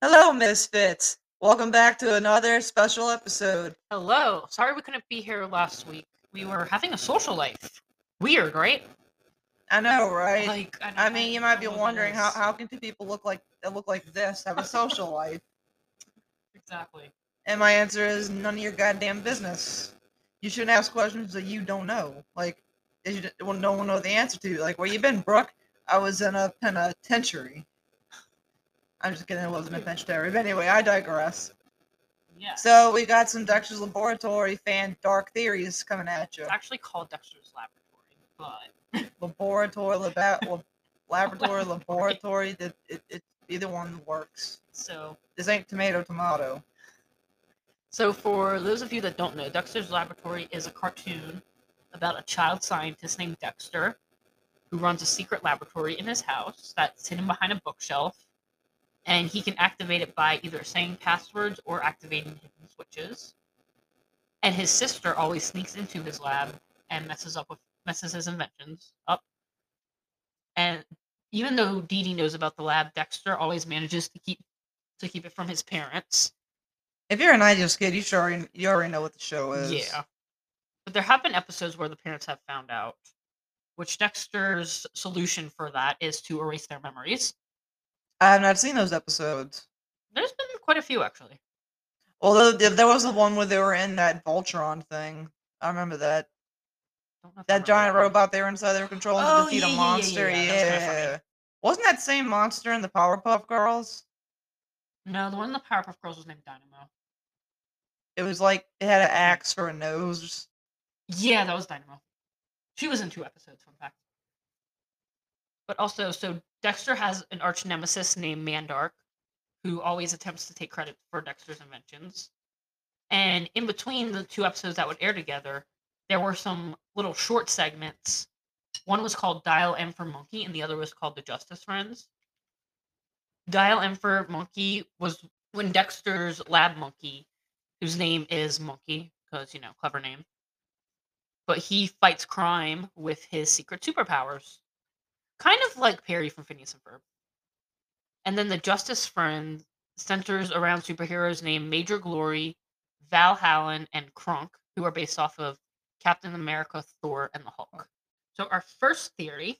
Hello, Misfits. Welcome back to another special episode. Hello. Sorry we couldn't be here last week. We were having a social life. Weird, right? I know, right? Like, I, I mean, you might be know what that wondering how, how can two people look like that look like this have a social life? exactly. And my answer is none of your goddamn business. You shouldn't ask questions that you don't know. Like, you well, no one know the answer to. Like, where you been, Brooke? I was in a penitentiary. I'm just kidding. It wasn't a penitentiary. But anyway, I digress. Yeah. So we got some Dexter's Laboratory fan dark theories coming at you. it's actually called Dexter's Laboratory, but laboratory, lab- laboratory, laboratory. That it, it either one works. so This ain't tomato, tomato. so for those of you that don't know, Dexter's Laboratory is a cartoon about a child scientist named Dexter who runs a secret laboratory in his house that's hidden behind a bookshelf. And he can activate it by either saying passwords or activating hidden switches. And his sister always sneaks into his lab and messes up with messes his inventions up. And even though Dee Dee knows about the lab, Dexter always manages to keep to keep it from his parents. If you're an ideal kid, you sure already, you already know what the show is. Yeah. But there have been episodes where the parents have found out, which Dexter's solution for that is to erase their memories. I have not seen those episodes. There's been quite a few actually. Although there was the one where they were in that Voltron thing. I remember that. Don't know if I That giant one. robot they were inside, they were controlling Oh, to defeat yeah, a yeah, yeah, monster. yeah, Yeah. that funny. Wasn't that same monster in the Powerpuff Girls? No, the one in the Powerpuff Girls was named Dynamo. It was like it had an axe for a nose. Yeah, that was Dynamo. She was in two episodes, fun fact. But also, so Dexter has an arch nemesis named Mandark, who always attempts to take credit for Dexter's inventions. And in between the two episodes that would air together, there were some little short segments. One was called Dial M for Monkey, and the other was called The Justice Friends. Dial M for Monkey was when Dexter's lab monkey, whose name is Monkey, because, you know, clever name, but he fights crime with his secret superpowers. Kind of like Perry from Phineas and Ferb. And then the Justice Friend centers around superheroes named Major Glory, Valhallen, and Kronk, who are based off of Captain America, Thor, and the Hulk. So our first theory,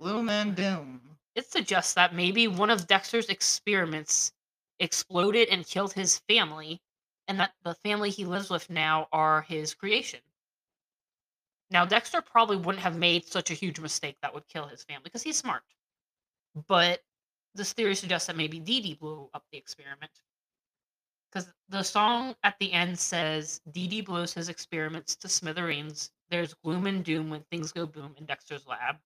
Gloom and Doom. it suggests that maybe one of Dexter's experiments exploded and killed his family, and that the family he lives with now are his creation. Now, Dexter probably wouldn't have made such a huge mistake that would kill his family because he's smart. But this theory suggests that maybe Dee Dee blew up the experiment. Because the song at the end says, Dee Dee blows his experiments to smithereens. There's gloom and doom when things go boom in Dexter's lab.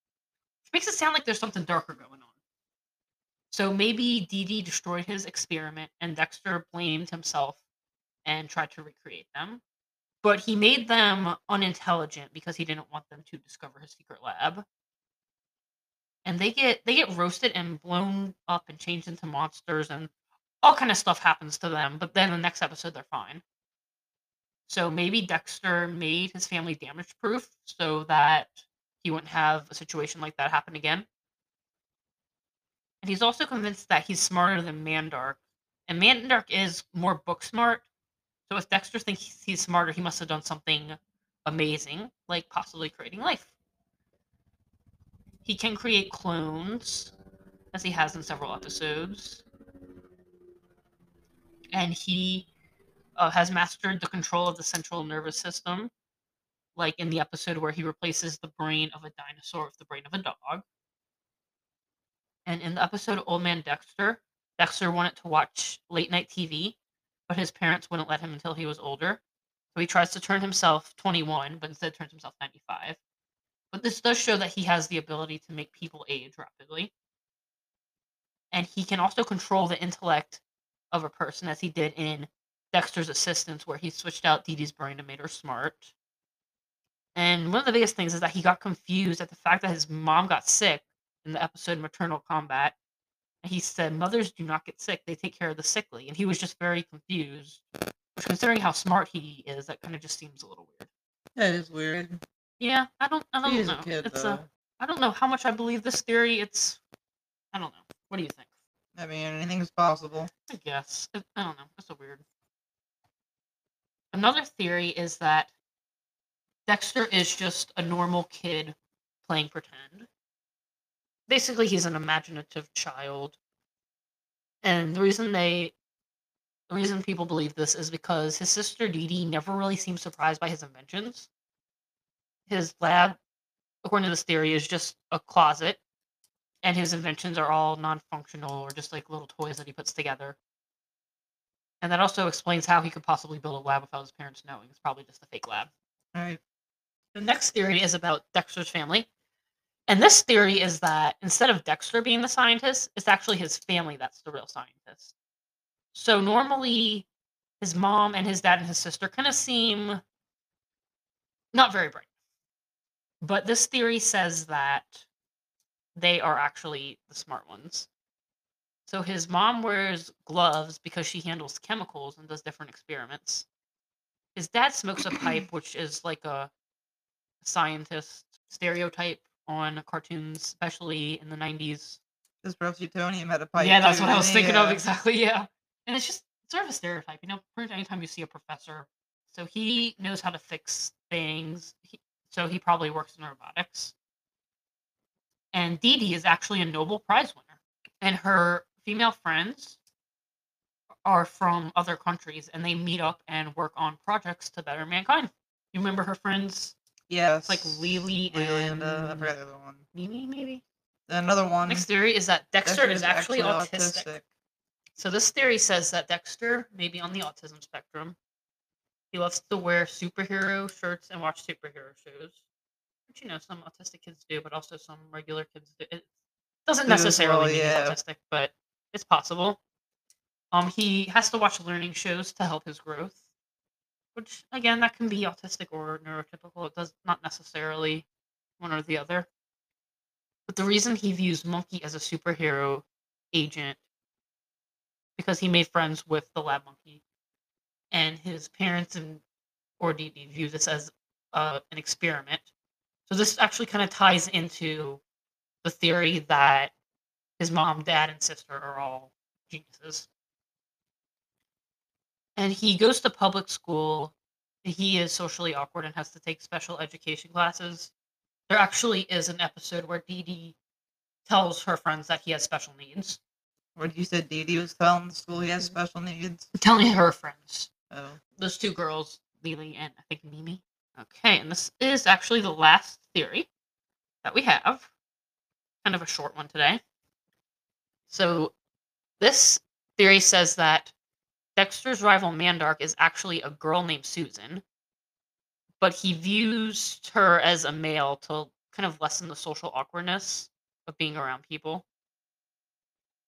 Which makes it sound like there's something darker going on. So maybe Dee Dee destroyed his experiment and Dexter blamed himself and tried to recreate them. But he made them unintelligent because he didn't want them to discover his secret lab. And they get they get roasted and blown up and changed into monsters and all kind of stuff happens to them, but then the next episode they're fine. So maybe Dexter made his family damage proof so that he wouldn't have a situation like that happen again. And he's also convinced that he's smarter than Mandark. And Mandark is more book smart. So if Dexter thinks he's smarter, he must have done something amazing, like possibly creating life. He can create clones, as he has in several episodes. And he uh, has mastered the control of the central nervous system, like in the episode where he replaces the brain of a dinosaur with the brain of a dog. And in the episode Old Man Dexter, Dexter wanted to watch late night TV, but his parents wouldn't let him until he was older. So he tries to turn himself 21, but instead turns himself 95. But this does show that he has the ability to make people age rapidly. And he can also control the intellect of a person, as he did in Dexter's Assistants, where he switched out Dee Dee's brain and made her smart. And one of the biggest things is that he got confused at the fact that his mom got sick in the episode Maternal Combat. He said, Mothers do not get sick, they take care of the sickly. And he was just very confused. Which, considering how smart he is, that kind of just seems a little weird. That is weird. Yeah, I don't, I don't know. a kid, it's though. a, I don't know how much I believe this theory. It's, I don't know. What do you think? I mean, anything's possible. I guess. I don't know. It's a weird. Another theory is that Dexter is just a normal kid playing pretend. Basically, he's an imaginative child. And the reason they the reason people believe this is because his sister Dee Dee never really seems surprised by his inventions. His lab, according to this theory, is just a closet, and his inventions are all non functional or just like little toys that he puts together. And that also explains how he could possibly build a lab without his parents knowing. It's probably just a fake lab. All right. The next theory is about Dexter's family. And this theory is that instead of Dexter being the scientist, it's actually his family that's the real scientist. So normally, his mom and his dad and his sister kind of seem not very bright. But this theory says that they are actually the smart ones. So his mom wears gloves because she handles chemicals and does different experiments. His dad smokes a pipe, which is like a scientist stereotype on cartoons, especially in the 90s. This Professor Utonium had a pipe. yeah, that's too, what I was thinking of exactly. Yeah, and it's just sort of a stereotype, you know. Pretty much anytime you see a professor, so he knows how to fix things. He, so he probably works in robotics. And Dee Dee is actually a Nobel Prize winner, and her female friends are from other countries, and they meet up and work on projects to better mankind. You remember her friends, Yes. It's like Lee Lee and and uh, I forgot the other one. Mee Mee, maybe. Another one. Next theory is that Dexter, Dexter is actually, autistic. autistic. So this theory says that Dexter may be on the autism spectrum. He loves to wear superhero shirts and watch superhero shows, which you know some autistic kids do, but also some regular kids do. It doesn't necessarily well, mean yeah. he's autistic, but it's possible. Um, he has to watch learning shows to help his growth, which again that can be autistic or neurotypical. It does not necessarily one or the other. But the reason he views Monkey as a superhero agent because he made friends with the lab monkey, and his parents and or Dee view this as uh, an experiment. So this actually kind of ties into the theory that his mom, dad, and sister are all geniuses. And he goes to public school. He is socially awkward and has to take special education classes. There actually is an episode where Dee Dee tells her friends that he has special needs. What you said Dee Dee was telling the school he has mm-hmm. special needs. Telling her friends. Oh. those two girls, Lee Lee and I think Mee Mee. Okay, and this is actually the last theory that we have. Kind of a short one today. So, this theory says that Dexter's rival Mandark is actually a girl named Susan, but he views her as a male to kind of lessen the social awkwardness of being around people.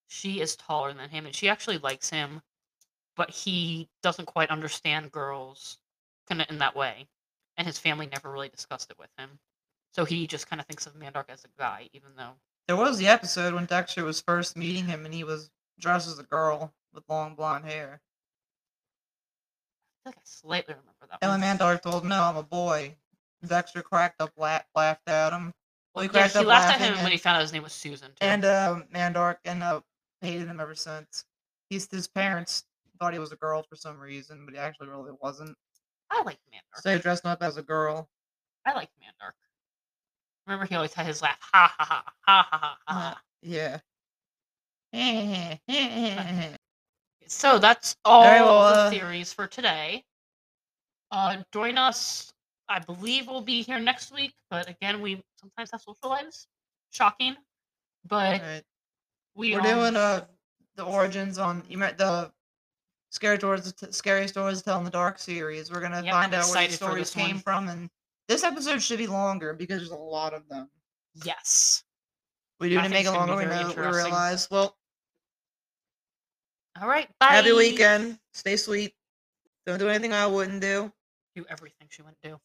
She is taller than him, and she actually likes him but he doesn't quite understand girls kind of in that way. And his family never really discussed it with him. So he just kind of thinks of Mandark as a guy, even though. There was the episode when Dexter was first meeting him and he was dressed as a girl with long blonde hair. I like I slightly remember that. And one. told him, no, I'm a boy, Dexter cracked up, la- laughed at him. Well, he yeah, he up laughed at him when he found out his name was Susan. Too. And uh, Mandark and uh, hated him ever since. He's his parents thought he was a girl for some reason, but he actually really wasn't. I like Mandark. So he dressed up as a girl. I like Mandark. Remember, he always had his laugh. Ha ha ha ha ha ha Uh, ha. yeah. So that's all right, well, the uh, theories for today. Uh, join us. I believe we'll be here next week, but again, we sometimes have social lives. Shocking, but Alright. we We're doing uh the origins on you met the scary stories scary stories to tell in the dark series. We're gonna Yep, find out where the stories came one. from and this episode should be longer because there's a lot of them. yes. We do I to make it longer. We know we realize. Well, All right. Bye. happy weekend. Stay sweet. Don't do anything I wouldn't do. Do everything she wouldn't do.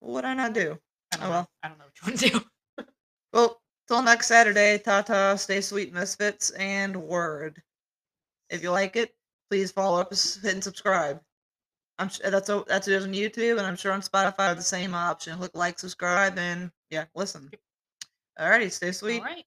What would I not do? I don't Oh, know. well. I don't know what you wouldn't do. Well, till next Saturday, Tata, stay sweet, misfits, and word. If you like it, please follow up, hit and subscribe. I'm sure that's o- that's it on YouTube, and I'm sure on Spotify have the same option. Click like, subscribe, and yeah, listen. Alrighty, stay sweet. All right.